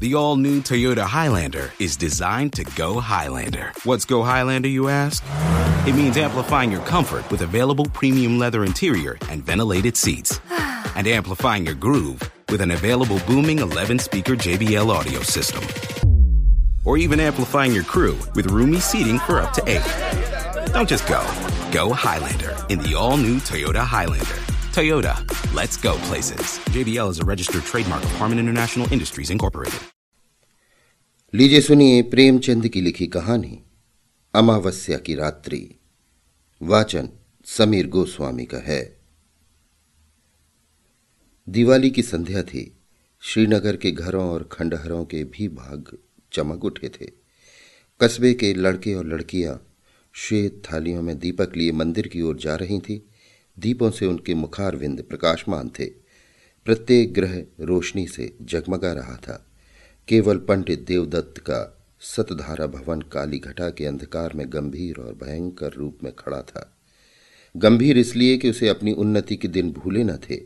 The all new Toyota Highlander is designed to go Highlander. What's go Highlander, you ask? It means amplifying your comfort with available premium leather interior and ventilated seats. and amplifying your groove with an available booming 11 speaker JBL audio system. Or even amplifying your crew with roomy seating for up to eight. Don't just go, go Highlander in the all new Toyota Highlander. Toyota, let's go places. JBL is a registered trademark of Harman International Industries Incorporated. लीजिए सुनिए प्रेमचंद की लिखी कहानी अमावस्या की रात्रि। वाचन समीर गोस्वामी का है। दिवाली की संध्या थी। श्रीनगर के घरों और खंडहरों के भी भाग चमक उठे थे। कस्बे के लड़के और लड़कियाँ श्वेत थालियों में दीपक लिए मंदिर की ओर जा रही थी। दीपों से उनके मुखार विंद प्रकाशमान थे। प्रत्येक ग्रह रोशनी से जगमगा रहा था। केवल पंडित देवदत्त का सतधारा भवन काली घटा के अंधकार में गंभीर और भयंकर रूप में खड़ा था। गंभीर इसलिए कि उसे अपनी उन्नति के दिन भूले न थे।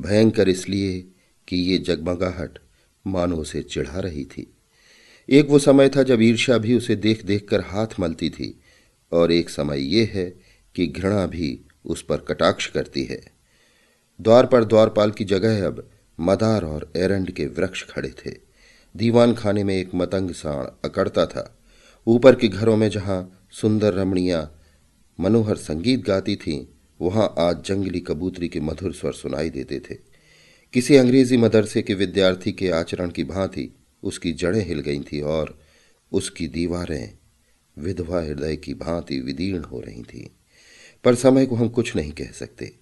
भयंकर इसलिए कि ये जगमगाहट मानो उसे चिढ़ा रही थी। एक वो समय था जब ईर्ष्या भी उसे देख देख कर हाथ मलती थी। और एक समय ये है कि घृणा भी उस पर कटाक्ष करती है। द्वार पर द्वारपाल की जगह अब मदार और एरंड के वृक्ष खड़े थे। दीवान खाने में एक मतंग साण अकड़ता था। ऊपर के घरों में जहाँ सुंदर रमणियाँ, मनोहर संगीत गाती थीं, वहाँ आज जंगली कबूतरी के मधुर स्वर सुनाई देते थे। किसी अंग्रेज़ी मदरसे के विद्यार्थी के आचरण की भांति उसकी जड़ें हिल गई थी और उसकी दीवारें विधवा हृदय की भांति विदीर्ण हो रही थी। पर समय को हम कुछ नहीं कह सकते।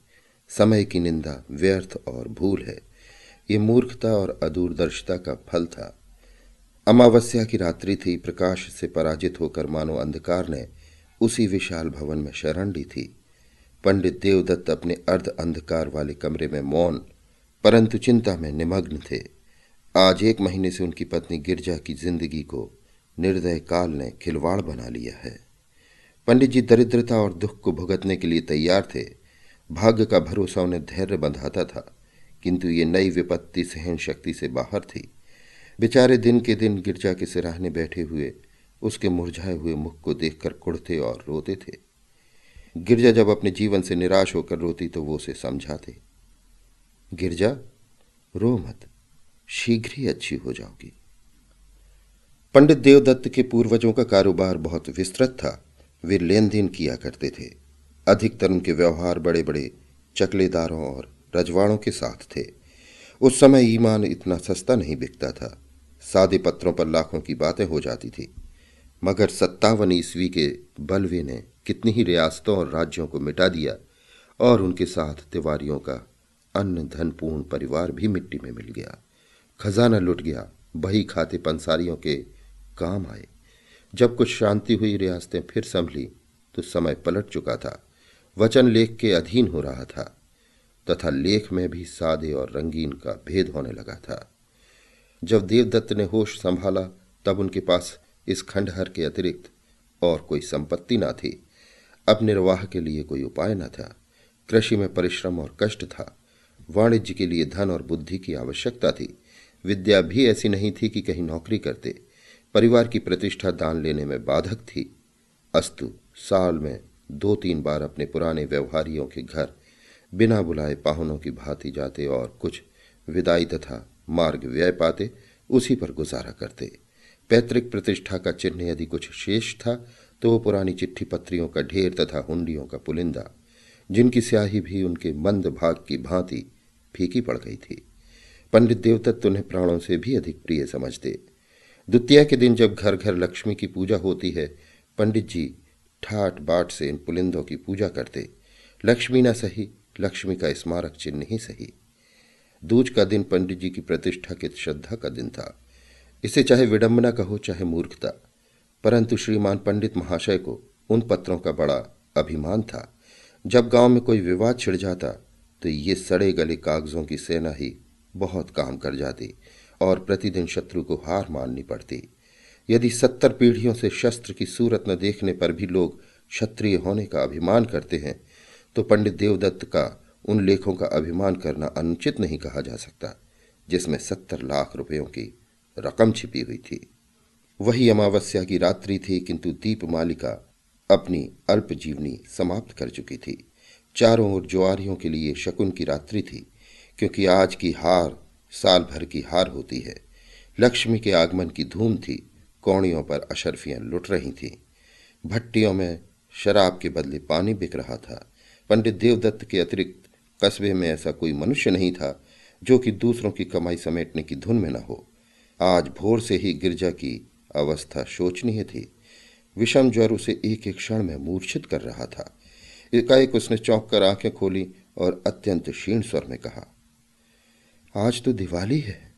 समय की निंदा व्यर्थ और भूल है। ये मूर्खता और अदूरदर्शिता का फल था। अमावस्या की रात्रि थी, प्रकाश से पराजित होकर मानो अंधकार ने उसी विशाल भवन में शरण ली थी। पंडित देवदत्त अपने अर्ध अंधकार वाले कमरे में मौन, परंतु चिंता में निमग्न थे। आज एक महीने से उनकी पत्नी गिरजा की ज़िंदगी को निर्दय काल ने खिलवाड़ बना लिया है। पंडित जी दरिद्रता और दुख को भुगतने के लिए तैयार थे। भाग्य का भरोसा उन्हें धैर्य बंधाता था, किंतु ये नई विपत्ति सहन शक्ति से बाहर थी। बेचारे दिन के दिन गिरजा के सिराहने बैठे हुए, उसके मुरझाए हुए मुख को देखकर कुड़ते और रोते थे। गिरजा जब अपने जीवन से निराश होकर रोती तो वो उसे समझाते, गिरजा, रो मत, शीघ्र ही अच्छी हो जाओगी। पंडित देवदत्त के पूर्वजों का कारोबार बहुत विस्तृत था। वे लेन देन किया करते थे। अधिकतर उनके व्यवहार बड़े बड़े चकलेदारों और रजवाड़ों के साथ थे। उस समय ईमान इतना सस्ता नहीं बिकता था। सादे पत्रों पर लाखों की बातें हो जाती थी। मगर सत्तावन ईस्वी के बलवे ने कितनी ही रियासतों और राज्यों को मिटा दिया और उनके साथ तिवारियों का अन्य धनपूर्ण परिवार भी मिट्टी में मिल गया। खजाना लुट गया। बही खाते पंसारियों के काम आए। जब कुछ शांति हुई रियासतें फिर संभली तो समय पलट चुका था। वचन लेख के अधीन हो रहा था, तथा लेख में भी सादे और रंगीन का भेद होने लगा था। जब देवदत्त ने होश संभाला, तब उनके पास इस खंडहर के अतिरिक्त और कोई संपत्ति ना थी। अब निर्वाह के लिए कोई उपाय न था। कृषि में परिश्रम और कष्ट था। वाणिज्य के लिए धन और बुद्धि की आवश्यकता थी। विद्या भी ऐसी नहीं थी कि कहीं नौकरी करते। परिवार की प्रतिष्ठा दान लेने में बाधक थी। अस्तु, साल में दो तीन बार अपने पुराने व्यवहारियों के घर बिना बुलाए पाहुनों की भांति जाते और कुछ विदाई तथा मार्ग व्यय पाते, उसी पर गुजारा करते। पैतृक प्रतिष्ठा का चिन्ह यदि कुछ शेष था तो वो पुरानी चिट्ठी पत्रियों का ढेर तथा हुंडियों का पुलिंदा, जिनकी स्याही भी उनके मंद भाग की भांति फीकी पड़ गई थी। पंडित देवदत्त उन्हें प्राणों से भी अधिक प्रिय समझते। द्वितीय के दिन जब घर घर लक्ष्मी की पूजा होती है, पंडित जी ठाट बाट से इन पुलिंदों की पूजा करते। लक्ष्मी ना सही, लक्ष्मी का स्मारक चिन्ह ही सही। दूज का दिन पंडित जी की प्रतिष्ठा के श्रद्धा का दिन था। इसे चाहे विडंबना कहो, चाहे मूर्खता, परंतु श्रीमान पंडित महाशय को उन पत्रों का बड़ा अभिमान था। जब गाँव में कोई विवाद छिड़ जाता तो ये सड़े गले कागजों की सेना ही बहुत काम कर जाती। और प्रतिदिन शत्रु को हार माननी पड़ती। यदि सत्तर पीढ़ियों से शस्त्र की सूरत न देखने पर भी लोग क्षत्रिय होने का अभिमान करते हैं तो पंडित देवदत्त का उन लेखों का अभिमान करना अनुचित नहीं कहा जा सकता, जिसमें सत्तर लाख रुपयों की रकम छिपी हुई थी। वही अमावस्या की रात्रि थी, किंतु दीप मालिका अपनी अल्प जीवनी समाप्त कर चुकी थी। चारों ओर ज्वारियों के लिए शकुन की रात्रि थी, क्योंकि आज की हार साल भर की हार होती है। लक्ष्मी के आगमन की धूम थी। कौड़ियों पर अशरफियाँ लुट रही थीं। भट्टियों में शराब के बदले पानी बिक रहा था। पंडित देवदत्त के अतिरिक्त कस्बे में ऐसा कोई मनुष्य नहीं था जो कि दूसरों की कमाई समेटने की धुन में न हो। आज भोर से ही गिरजा की अवस्था शोचनीय थी। विषम ज्वर उसे एक एक क्षण में मूर्छित कर रहा था। एकाएक उसने चौंक कर आँखें खोली और अत्यंत क्षीण स्वर में कहा आज तो दिवाली है।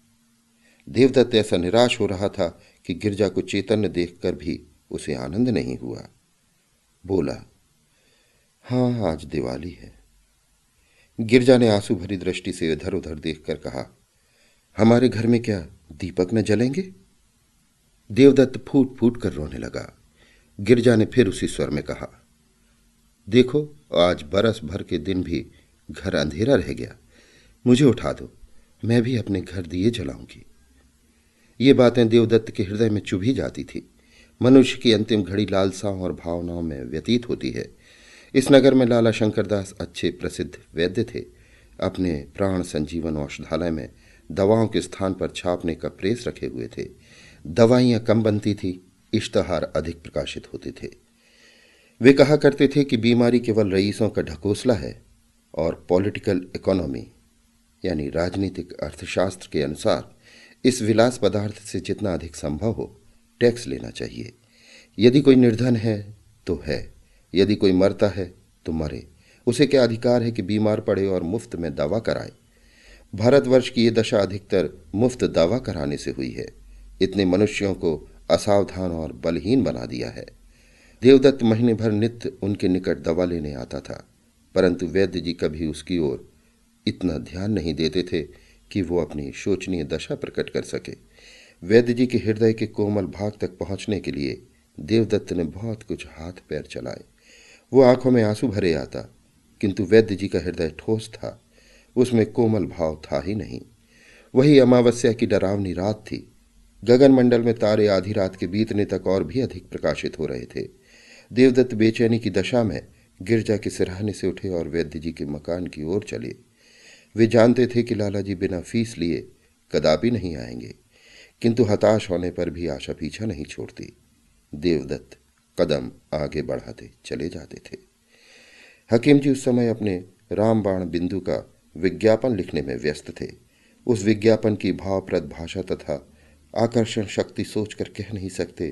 देवदत्त ऐसा निराश हो रहा था कि गिरजा को चैतन्य देखकर भी उसे आनंद नहीं हुआ। बोला, हाँ, आज दिवाली है। गिरजा ने आँसू भरी दृष्टि से इधर उधर देखकर कहा, हमारे घर में क्या दीपक न जलेंगे? देवदत्त फूट फूट कर रोने लगा। गिरजा ने फिर उसी स्वर में कहा, देखो, आज बरस भर के दिन भी घर अंधेरा रह गया। मुझे उठा दो। मैं भी अपने घर दिए जलाऊँगी। ये बातें देवदत्त के हृदय में चुभी जाती थी। मनुष्य की अंतिम घड़ी लालसाओं और भावनाओं में व्यतीत होती है। इस नगर में लाला शंकरदास अच्छे प्रसिद्ध वैद्य थे। अपने प्राण संजीवन औषधालय में दवाओं के स्थान पर छापने का प्रेस रखे हुए थे। दवाइयाँ कम बनती थी, इश्तहार अधिक प्रकाशित होते थे। वे कहा करते थे कि बीमारी केवल रईसों का ढकोसला है और पॉलिटिकल इकोनॉमी यानी राजनीतिक अर्थशास्त्र के अनुसार, इस विलास पदार्थ से जितना अधिक संभव हो, टैक्स लेना चाहिए। यदि कोई निर्धन है तो है। यदि कोई मरता है तो मरे। उसे क्या अधिकार है कि बीमार पड़े और मुफ़्त में दवा कराए? भारतवर्ष की ये दशा अधिकतर मुफ़्त दवा कराने से हुई है। इतने मनुष्यों को असावधान और बलहीन बना दिया है। देवदत्त महीने भर नित्य उनके निकट दवा लेने आता था, परंतु वैद्य जी कभी उसकी ओर इतना ध्यान नहीं देते थे कि वो अपनी शोचनीय दशा प्रकट कर सके। वैद्य जी के हृदय के कोमल भाग तक पहुँचने के लिए देवदत्त ने बहुत कुछ हाथ पैर चलाए। वो आँखों में आँसू भरे आता, किंतु वैद्य जी का हृदय ठोस था, उसमें कोमल भाव था ही नहीं। वही अमावस्या की डरावनी रात थी। गगन मंडल में तारे आधी रात के बीतने तक और भी अधिक प्रकाशित हो रहे थे। देवदत्त बेचैनी की दशा में गिरजा के सिरहाने से उठे और वैद्य जी के मकान की ओर चले। वे जानते थे कि लाला जी बिना फ़ीस लिए कदापि नहीं आएँगे, किंतु हताश होने पर भी आशा पीछा नहीं छोड़ती। देवदत्त कदम आगे बढ़ाते चले जाते थे। हकीम जी उस समय अपने रामबाण बिंदु का विज्ञापन लिखने में व्यस्त थे। उस विज्ञापन की भावप्रद भाषा तथा आकर्षण शक्ति सोचकर कह नहीं सकते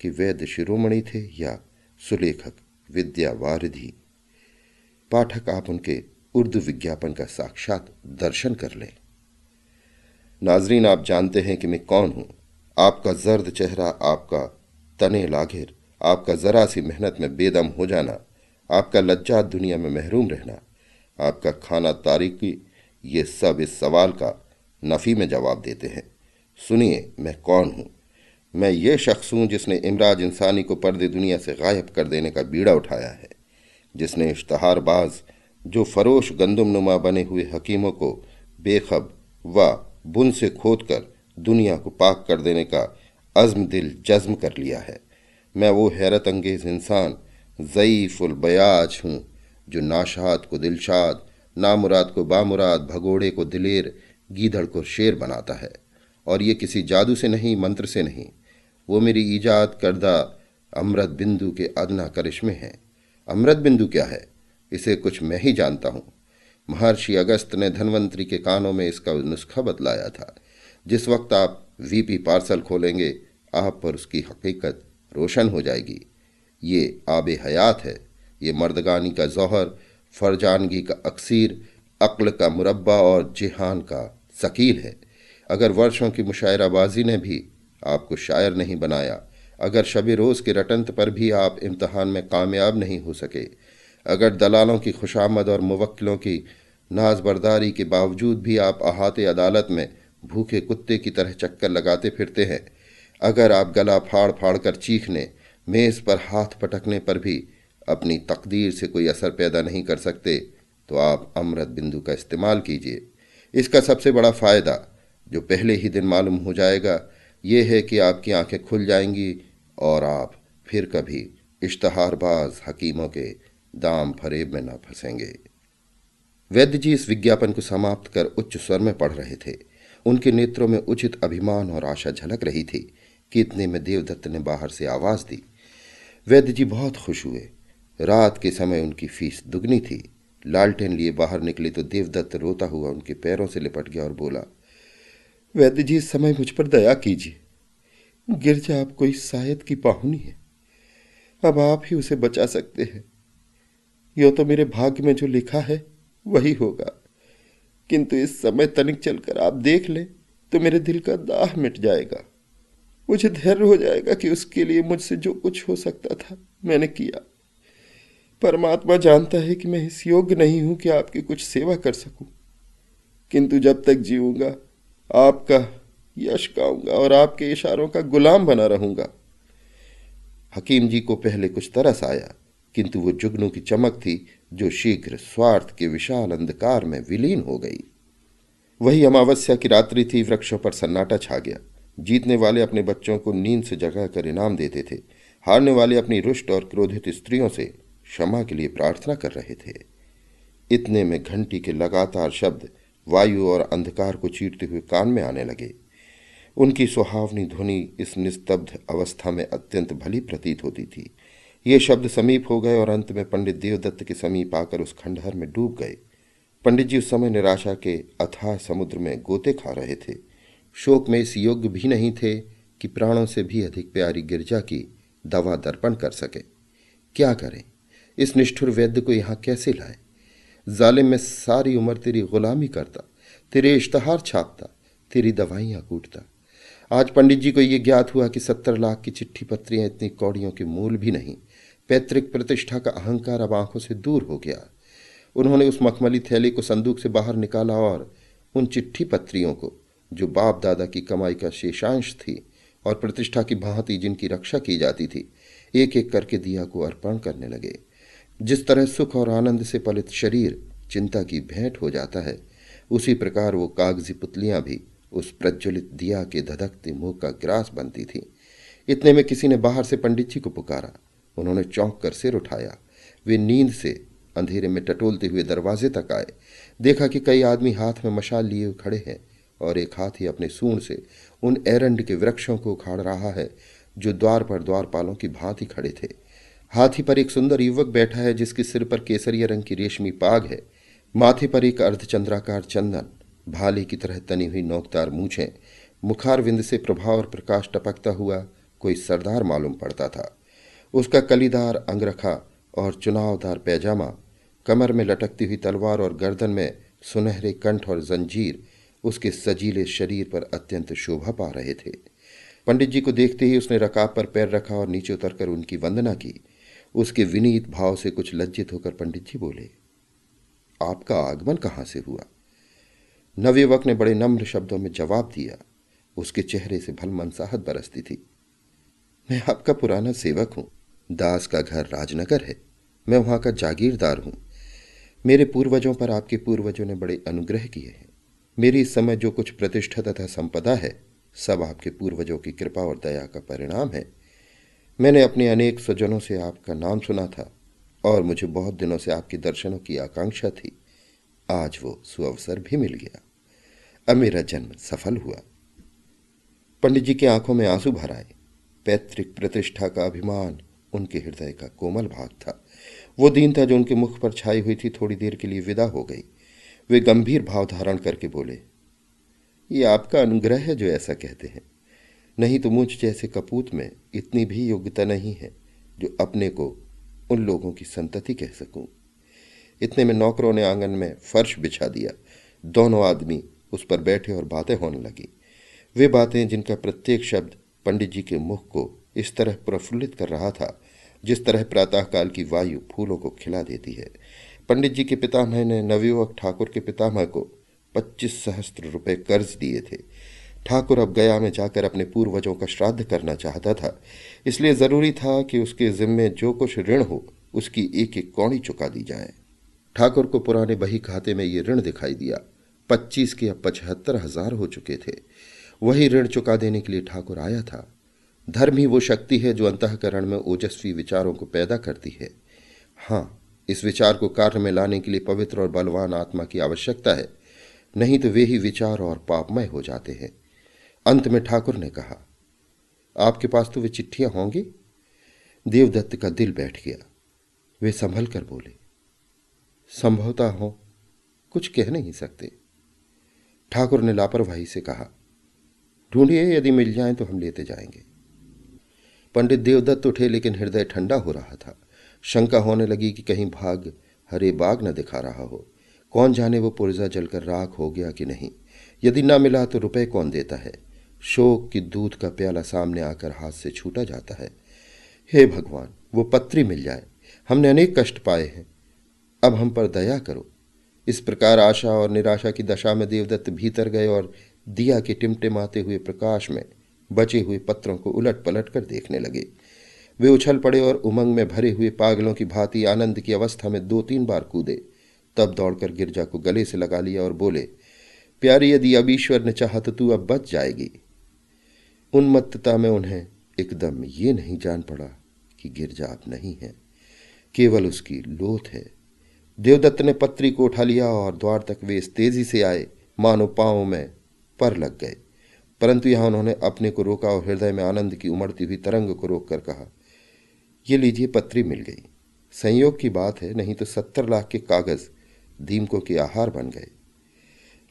कि वैद्य शिरोमणि थे या सुलेखक विद्यावारिधि। पाठक आप उनके उर्दू विज्ञापन का साक्षात दर्शन कर लें। नाजरीन, आप जानते हैं कि मैं कौन हूँ। आपका जर्द चेहरा, आपका तने लाघिर, आपका जरा सी मेहनत में बेदम हो जाना, आपका लज्जा दुनिया में महरूम रहना, आपका खाना तारीखी ये सब इस सवाल का नफ़ी में जवाब देते हैं। सुनिए, मैं कौन हूँ? मैं ये शख्स हूँ जिसने इमराज इंसानी को पर्दे दुनिया से गायब कर देने का बीड़ा उठाया है, जिसने इश्तहारबाज जो फरोश गंदुम नुमा बने हुए हकीमों को बेखब व बुन से खोद कर दुनिया को पाक कर देने का अज़्म दिल जज्म कर लिया है। मैं वो हैरत अंगेज इंसान, ज़यीफ़ुल बयाज हूँ, जो नाशाद को दिलशाद, नामुराद को बामुराद, भगोड़े को दिलेर, गीधड़ को शेर बनाता है। और ये किसी जादू से नहीं, मंत्र से नहीं। वो मेरी ईजाद करदा अमृत बिंदु के अदना करिश्मे हैं। अमृत बिंदु क्या है? इसे कुछ मैं ही जानता हूँ। महर्षि अगस्त ने धनवंतरी के कानों में इसका नुस्खा बतलाया था। जिस वक्त आप वीपी पार्सल खोलेंगे, आप पर उसकी हकीकत रोशन हो जाएगी। ये आब हयात है। ये मर्दगानी का जौहर, फरजानगी का अक्सर, अक्ल का मुरबा और जिहान का शकील है। अगर वर्षों की मुशायराबाजी ने भी आपको शायर नहीं बनाया, अगर शब रोज़ के रटंत पर भी आप इम्तहान में कामयाब नहीं हो सके अगर दलालों की खुशामद और मुवक्किलों की नाज बरदारी के बावजूद भी आप अहाते अदालत में भूखे कुत्ते की तरह चक्कर लगाते फिरते हैं, अगर आप गला फाड़ फाड़ कर चीखने, मेज़ पर हाथ पटकने पर भी अपनी तकदीर से कोई असर पैदा नहीं कर सकते तो आप अमृत बिंदु का इस्तेमाल कीजिए। इसका सबसे बड़ा फ़ायदा, जो पहले ही दिन मालूम हो जाएगा, ये है कि आपकी आँखें खुल जाएँगी और आप फिर कभी इश्तहारबाज हकीमों के दाम फरेब में न फंसेंगे। वैद्य जी इस विज्ञापन को समाप्त कर उच्च स्वर में पढ़ रहे थे। उनके नेत्रों में उचित अभिमान और आशा झलक रही थी कि इतने में देवदत्त ने बाहर से आवाज़ दी। वैद्य जी बहुत खुश हुए। रात के समय उनकी फ़ीस दुगनी थी। लालटेन लिए बाहर निकले तो देवदत्त रोता हुआ उनके पैरों से लिपट गया और बोला वैद्य जी इस समय मुझ पर दया कीजिए। गिरजा आप कोई शायद की पाहुनी है। अब आप ही उसे बचा सकते हैं। यो तो मेरे भाग्य में जो लिखा है, वही होगा। किंतु इस समय तनिक चलकर आप देख ले तो मेरे दिल का दाह मिट जाएगा। मुझे धैर्य हो जाएगा कि उसके लिए मुझसे जो कुछ हो सकता था, मैंने किया। परमात्मा जानता है कि मैं इस योग्य नहीं हूँ कि आपकी कुछ सेवा कर सकूँ। किंतु जब तक जीऊँगा, आपका यश गाऊँगा और आपके इशारों का गुलाम बना रहूँगा। हकीम जी को पहले कुछ तरस आया। किंतु वो जुगनू की चमक थी, जो शीघ्र स्वार्थ के विशाल अंधकार में विलीन हो गई। वही अमावस्या की रात्रि थी, वृक्षों पर सन्नाटा छा गया। जीतने वाले अपने बच्चों को नींद से जगा कर इनाम देते थे। हारने वाले अपनी रुष्ट और क्रोधित स्त्रियों से क्षमा के लिए प्रार्थना कर रहे थे। इतने में घंटी के लगातार शब्द वायु और अंधकार को चीरते हुए कान में आने लगे। उनकी सुहावनी ध्वनि इस निस्तब्ध अवस्था में अत्यंत भली प्रतीत होती थी। ये शब्द समीप हो गए और अंत में पंडित देवदत्त के समीप आकर उस खंडहर में डूब गए। पंडित जी उस समय निराशा के अथाह समुद्र में गोते खा रहे थे। शोक में इस योग्य भी नहीं थे कि प्राणों से भी अधिक प्यारी गिरजा की दवा दर्पण कर सके। क्या करें? इस निष्ठुर वैद्य को यहाँ कैसे लाए? जालिम में सारी उम्र तेरी गुलामी करता, तेरे इश्तहार छापता, तेरी दवाइयाँ कूटता। आज पंडित जी को यह ज्ञात हुआ कि सत्तर लाख की चिट्ठी पत्रियाँ इतनी कौड़ियों के मूल भी नहीं। पैतृक प्रतिष्ठा का अहंकार अब आँखों से दूर हो गया। उन्होंने उस मखमली थैली को संदूक से बाहर निकाला और उन चिट्ठी पत्रियों को, जो बाप दादा की कमाई का शेषांश थी और प्रतिष्ठा की भांति जिनकी रक्षा की जाती थी एक एक करके दिया को अर्पण करने लगे। जिस तरह सुख और आनंद से पलित शरीर चिंता की भेंट हो जाता है, उसी प्रकार वो कागज़ी पुतलियाँ भी उस प्रज्वलित दिया के धधकते मुँह का ग्रास बनती थी। इतने में किसी ने बाहर से पंडित जी को पुकारा। उन्होंने चौंक कर सिर उठाया। वे नींद से अंधेरे में टटोलते हुए दरवाजे तक आए। देखा कि कई आदमी हाथ में मशाल लिए खड़े हैं और एक हाथी अपने सूंड से उन एरंड के वृक्षों को उखाड़ रहा है, जो द्वार पर द्वारपालों की भांति खड़े थे। हाथी पर एक सुंदर युवक बैठा है, जिसके सिर पर केसरिया रंग की रेशमी पाग है। माथे पर एक अर्धचंद्राकार चंदन, भाले की तरह तनी हुई नोकदार मूछें। मुखार विंद से प्रभाव और प्रकाश टपकता हुआ कोई सरदार मालूम पड़ता था। उसका कलीदार अंगरखा और चुनावदार पैजामा, कमर में लटकती हुई तलवार और गर्दन में सुनहरे कंठ और जंजीर उसके सजीले शरीर पर अत्यंत शोभा पा रहे थे। पंडित जी को देखते ही उसने रकाब पर पैर रखा और नीचे उतरकर उनकी वंदना की। उसके विनीत भाव से कुछ लज्जित होकर पंडित जी बोले, आपका आगमन कहाँ से हुआ? नवयुवक ने बड़े नम्र शब्दों में जवाब दिया, उसके चेहरे से भल मनसाहत बरसती थी। मैं आपका पुराना सेवक हूँ। दास का घर राजनगर है। मैं वहाँ का जागीरदार हूँ। मेरे पूर्वजों पर आपके पूर्वजों ने बड़े अनुग्रह किए हैं। मेरी इस समय जो कुछ प्रतिष्ठा तथा संपदा है, सब आपके पूर्वजों की कृपा और दया का परिणाम है। मैंने अपने अनेक स्वजनों से आपका नाम सुना था और मुझे बहुत दिनों से आपके दर्शनों की आकांक्षा थी। आज वो सुअवसर भी मिल गया। अब मेरा जन्म सफल हुआ। पंडित जी की आँखों में आँसू भर आए। पैतृक प्रतिष्ठा का अभिमान उनके हृदय का कोमल भाग था। वो दीनता जो उनके मुख पर छाई हुई थी, थोड़ी देर के लिए विदा हो गई। वे गंभीर भाव धारण करके बोले, ये आपका अनुग्रह है जो ऐसा कहते हैं। नहीं तो मुझ जैसे कपूत में इतनी भी योग्यता नहीं है जो अपने को उन लोगों की संतति कह सकूँ। इतने में नौकरों ने आँगन में फर्श बिछा दिया। दोनों आदमी उस पर बैठे और बातें होने लगी। वे बातें जिनका प्रत्येक शब्द पंडित जी के मुख को इस तरह प्रफुल्लित कर रहा था जिस तरह प्रातःकाल की वायु फूलों को खिला देती है, पंडित जी के पितामह ने नवयुवक ठाकुर के पितामह को पच्चीस सहस्त्र रुपये कर्ज दिए थे। ठाकुर अब गया में जाकर अपने पूर्वजों का श्राद्ध करना चाहता था। इसलिए ज़रूरी था कि उसके जिम्मे जो कुछ ऋण हो, उसकी एक एक कौड़ी चुका दी जाए। ठाकुर को पुराने बही खाते में ये ऋण दिखाई दिया। पच्चीस के अब पचहत्तर हज़ार हो चुके थे। वही ऋण चुका देने के लिए ठाकुर आया था। धर्म ही वो शक्ति है जो अंतकरण में ओजस्वी विचारों को पैदा करती है। हाँ इस विचार को कार्य में लाने के लिए पवित्र और बलवान आत्मा की आवश्यकता है, नहीं तो वे ही विचार और पापमय हो जाते हैं। अंत में ठाकुर ने कहा, आपके पास तो वे चिट्ठियाँ होंगी? देवदत्त का दिल बैठ गया। वे संभल कर बोले, संभवता हो, कुछ कह नहीं सकते। ठाकुर ने लापरवाही से कहा, ढूंढिए, यदि मिल जाए तो हम लेते जाएँगे। पंडित देवदत्त उठे, लेकिन हृदय ठंडा हो रहा था। शंका होने लगी कि कहीं भाग, हरे बाग न दिखा रहा हो। कौन जाने वो पुर्जा जलकर राख हो गया कि नहीं? यदि ना मिला तो रुपए कौन देता है? शोक की दूध का प्याला सामने आकर हाथ से छूटा जाता है। हे भगवान, वो पत्री मिल जाए। हमने अनेक कष्ट पाए हैं। अब हम पर दया करो। इस प्रकार आशा और निराशा की दशा में देवदत्त भीतर गए और दिया के टिमटिमाते हुए प्रकाश में बचे हुए पत्रों को उलट पलट कर देखने लगे। वे उछल पड़े और उमंग में भरे हुए पागलों की भांति आनंद की अवस्था में दो तीन बार कूदे। तब दौड़कर गिरजा को गले से लगा लिया और बोले, प्यारी, यदि अब ईश्वर ने चाहा तो तू अब बच जाएगी। उन्मत्तता में उन्हें एकदम ये नहीं जान पड़ा कि गिरजा अब नहीं है। केवल उसकी लोथ है। देवदत्त ने पत्री को उठा लिया और द्वार तक वे इस तेज़ी से आए। मानो पांवों में पर लग गए। परंतु यहाँ उन्होंने अपने को रोका और हृदय में आनंद की उमड़ती हुई तरंग को रोककर कहा, ये लीजिए पत्री मिल गई। संयोग की बात है, नहीं तो सत्तर लाख के कागज़ दीमकों के आहार बन गए।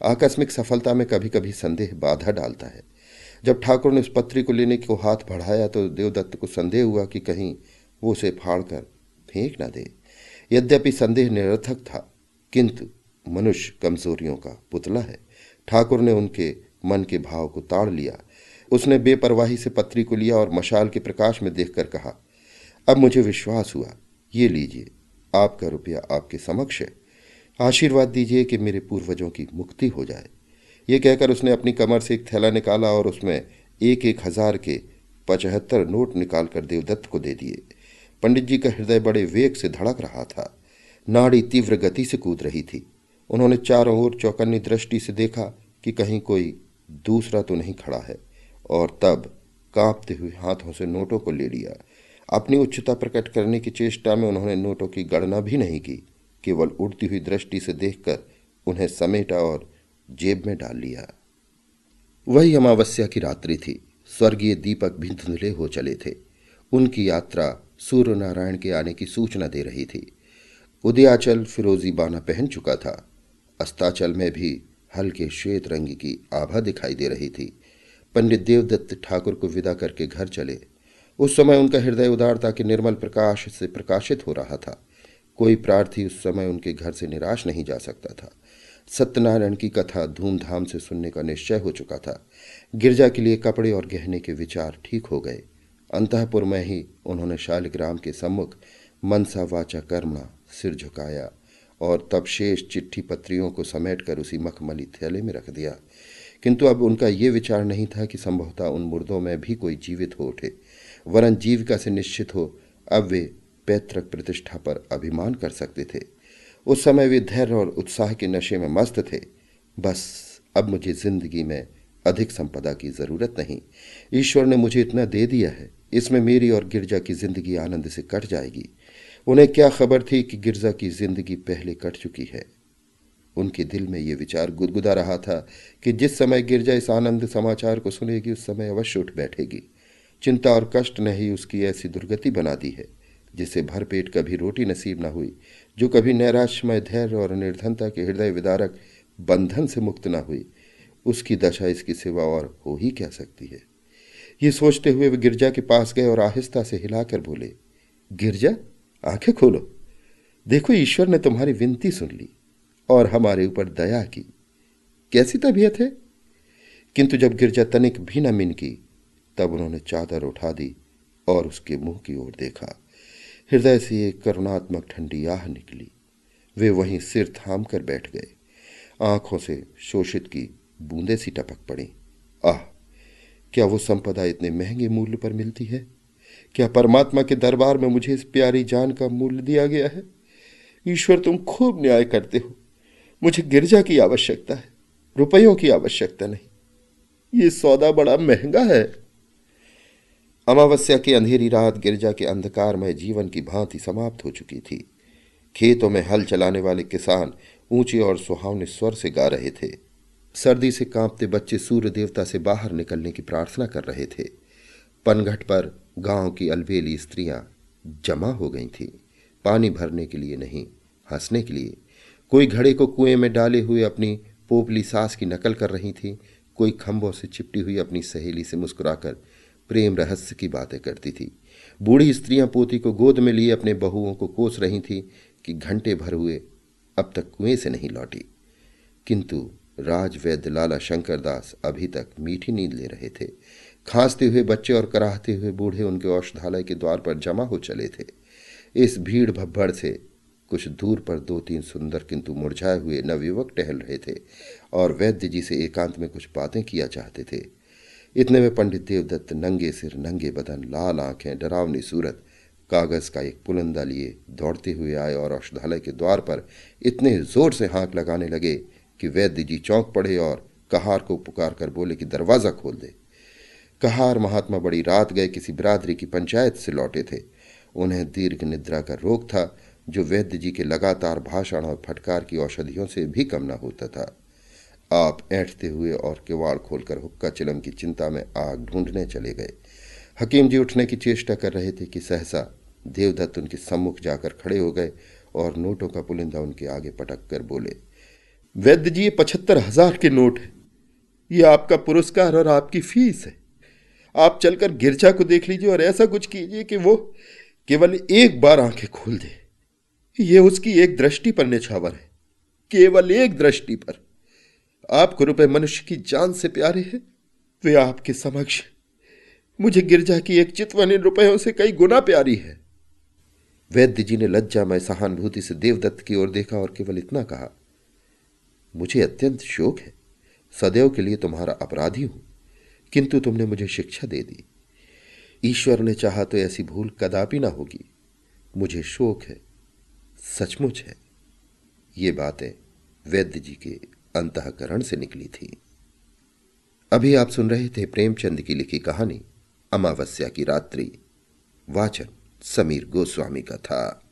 आकस्मिक सफलता में कभी कभी संदेह बाधा डालता है। जब ठाकुर ने उस पत्री को लेने को हाथ बढ़ाया तो देवदत्त को संदेह हुआ कि कहीं वो उसे फाड़कर फेंक ना दे। यद्यपि संदेह निरर्थक था, किंतु मनुष्य कमजोरियों का पुतला है। ठाकुर ने उनके मन के भाव को ताड़ लिया। उसने बेपरवाही से पत्री को लिया और मशाल के प्रकाश में देखकर कहा, अब मुझे विश्वास हुआ। ये लीजिए, आपका रुपया आपके समक्ष है। आशीर्वाद दीजिए कि मेरे पूर्वजों की मुक्ति हो जाए। ये कहकर उसने अपनी कमर से एक थैला निकाला और उसमें एक एक हज़ार के पचहत्तर नोट निकालकर देवदत्त को दे दिए। पंडित जी का हृदय बड़े वेग से धड़क रहा था। नाड़ी तीव्र गति से कूद रही थी। उन्होंने चारों ओर चौकन्नी दृष्टि से देखा कि कहीं कोई दूसरा तो नहीं खड़ा है, और तब कांपते हुए हाथों से नोटों को ले लिया। अपनी उच्चता प्रकट करने की चेष्टा में उन्होंने नोटों की गणना भी नहीं की, केवल उड़ती हुई दृष्टि से देखकर उन्हें समेटा और जेब में डाल लिया। वही अमावस्या की रात्रि थी। स्वर्गीय दीपक भी धुंधले हो चले थे। उनकी यात्रा सूर्य नारायण के आने की सूचना दे रही थी। उदयाचल फिरोजी बाना पहन चुका था। अस्ताचल में भी हल्के श्वेत रंग की आभा दिखाई दे रही थी। पंडित देवदत्त ठाकुर को विदा करके घर चले। उस समय उनका हृदय उदारता के निर्मल प्रकाश से प्रकाशित हो रहा था। कोई प्रार्थी उस समय उनके घर से निराश नहीं जा सकता था। सत्यनारायण की कथा धूमधाम से सुनने का निश्चय हो चुका था। गिरजा के लिए कपड़े और गहने के विचार ठीक हो गए। अंतपुर में ही उन्होंने शालिग्राम के सम्मुख मनसा वाचा कर्मणा सिर झुकाया। और तब शेष चिट्ठी पत्रियों को समेटकर उसी मखमली थैले में रख दिया। किंतु अब उनका ये विचार नहीं था कि संभवतः उन मुर्दों में भी कोई जीवित हो उठे, वरन जीविका से निश्चित हो, अब वे पैतृक प्रतिष्ठा पर अभिमान कर सकते थे। उस समय वे धैर्य और उत्साह के नशे में मस्त थे। बस, अब मुझे ज़िंदगी में अधिक संपदा की ज़रूरत नहीं। ईश्वर ने मुझे इतना दे दिया है, इसमें मेरी और गिरजा की ज़िंदगी आनंद से कट जाएगी। उन्हें क्या खबर थी कि गिरजा की ज़िंदगी पहले कट चुकी है? उनके दिल में ये विचार गुदगुदा रहा था कि जिस समय गिरजा इस आनंद समाचार को सुनेगी, उस समय अवश्य उठ बैठेगी। चिंता और कष्ट ने ही उसकी ऐसी दुर्गति बना दी है, जिसे भरपेट कभी रोटी नसीब न हुई, जो कभी नैराश्यमय धैर्य और निर्धनता के हृदय विदारक बंधन से मुक्त न हुई। उसकी दशा इसकी सिवा और हो ही क्या सकती है? ये सोचते हुए वे गिरजा के पास गए और आहिस्ता से हिलाकर बोले, गिरजा आँखें खोलो। देखो, ईश्वर ने तुम्हारी विनती सुन ली और हमारे ऊपर दया की। कैसी तबीयत है? किंतु जब गिरजा तनिक भी न मिन की तब उन्होंने चादर उठा दी और उसके मुँह की ओर देखा। हृदय से एक करुणात्मक ठंडी आह निकली। वे वहीं सिर थाम कर बैठ गए। आँखों से शोषित की बूंदे सी टपक पड़ी। आह, क्या वो संपदा इतने महँगे मूल्य पर मिलती है? क्या परमात्मा के दरबार में मुझे इस प्यारी जान का मूल्य दिया गया है? ईश्वर, तुम खूब न्याय करते हो। मुझे गिरजा की आवश्यकता है, रुपयों की आवश्यकता नहीं। ये सौदा बड़ा महँगा है। अमावस्या की अंधेरी रात गिरजा के अंधकारमय जीवन की भांति समाप्त हो चुकी थी। खेतों में हल चलाने वाले किसान ऊँचे और सुहावने स्वर से गा रहे थे। सर्दी से कांपते बच्चे सूर्य देवता से बाहर निकलने की प्रार्थना कर रहे थे। पनघट पर गाँव की अलबेली स्त्रियाँ जमा हो गई थीं। पानी भरने के लिए नहीं, हंसने के लिए। कोई घड़े को कुएँ में डाले हुए अपनी पोपली सास की नकल कर रही थी। कोई खंभों से चिपटी हुई अपनी सहेली से मुस्कुराकर प्रेम रहस्य की बातें करती थी। बूढ़ी स्त्रियाँ पोती को गोद में लिए अपने बहुओं को कोस रही थी कि घंटे भर हुए अब तक कुएँ से नहीं लौटी। किंतु राजवैद्य लाला शंकर दास अभी तक मीठी नींद ले रहे थे। खांसते हुए बच्चे और कराहते हुए बूढ़े उनके औषधालय के द्वार पर जमा हो चले थे। इस भीड़ भब्बड़ से कुछ दूर पर दो तीन सुंदर किंतु मुरझाए हुए नवयुवक टहल रहे थे और वैद्य जी से एकांत में कुछ बातें किया चाहते थे। इतने में पंडित देवदत्त नंगे सिर, नंगे बदन, लाल आँखें, डरावनी सूरत, कागज़ का एक पुलंदा लिए दौड़ते हुए आए और औषधालय के द्वार पर इतने ज़ोर से हाँक लगाने लगे कि वैद्य जी चौंक पड़े और कहार को पुकार कर बोले कि, दरवाज़ा खोल दे। कहार महात्मा बड़ी रात गए किसी बिरादरी की पंचायत से लौटे थे। उन्हें दीर्घ निद्रा का रोग था, जो वैद्य जी के लगातार भाषण और फटकार की औषधियों से भी कम न होता था। आप ऐठते हुए और किवाड़ खोलकर हुक्का चिलम की चिंता में आग ढूँढने चले गए। हकीम जी उठने की चेष्टा कर रहे थे कि सहसा देवदत्त उनके सम्मुख जाकर खड़े हो गए और नोटों का पुलिंदा उनके आगे पटक कर बोले, वैद्य जी, ये पचहत्तर हज़ार के नोट है। ये आपका पुरस्कार और आपकी फ़ीस है। आप चलकर गिरजा को देख लीजिए और ऐसा कुछ कीजिए कि वो केवल एक बार आँखें खोल दे। ये उसकी एक दृष्टि पर निछावर है। केवल एक दृष्टि पर। आपको रुपए मनुष्य की जान से प्यारे हैं। वे आपके समक्ष मुझे गिरजा की एक चितवन रुपयों से कई गुना प्यारी है। वैद्य जी ने लज्जा में सहानुभूति से देवदत्त की ओर देखा और केवल इतना कहा, मुझे अत्यंत शोक है। सदैव के लिए तुम्हारा अपराधी हूँ। किंतु तुमने मुझे शिक्षा दे दी। ईश्वर ने चाहा तो ऐसी भूल कदापि ना होगी। मुझे शोक है, सचमुच है। ये बातें वैद्य जी के अंतकरण से निकली थी। अभी आप सुन रहे थे प्रेमचंद की लिखी कहानी, अमावस्या की रात्रि, वाचन समीर गोस्वामी का था।